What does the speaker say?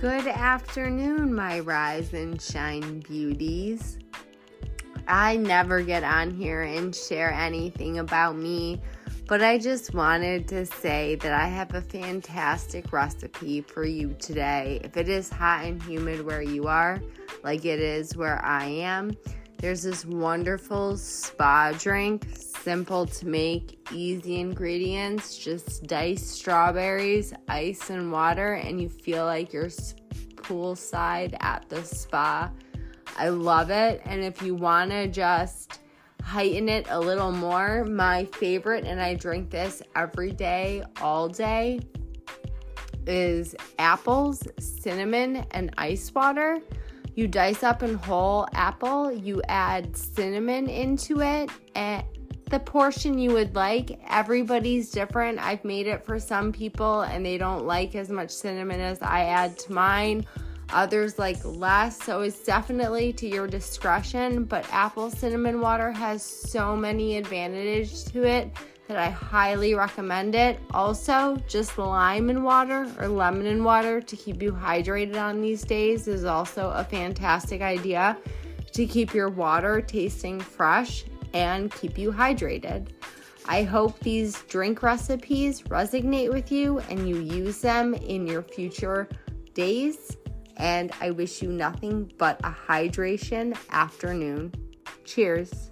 Good afternoon, my rise and shine beauties. I never get on here and share anything about me, but I just wanted to say that I have a fantastic recipe for you today. If it is hot and humid where you are, like it is where I am, there's this wonderful spa drink, simple to make, easy ingredients, just diced strawberries, ice, and water, and you feel like you're poolside at the spa. I love it. And if you want to just heighten it a little more, my favorite, and I drink this every day, all day, is apples, cinnamon, and ice water. You dice up a whole apple, you add cinnamon into it, and the portion you would like. Everybody's different. I've made it for some people and they don't like as much cinnamon as I add to mine. Others like less, so it's definitely to your discretion. But apple cinnamon water has so many advantages to it that I highly recommend it. Also, just lime and water or lemon and water to keep you hydrated on these days is also a fantastic idea to keep your water tasting fresh and keep you hydrated. I hope these drink recipes resonate with you and you use them in your future days. And I wish you nothing but a hydration afternoon. Cheers.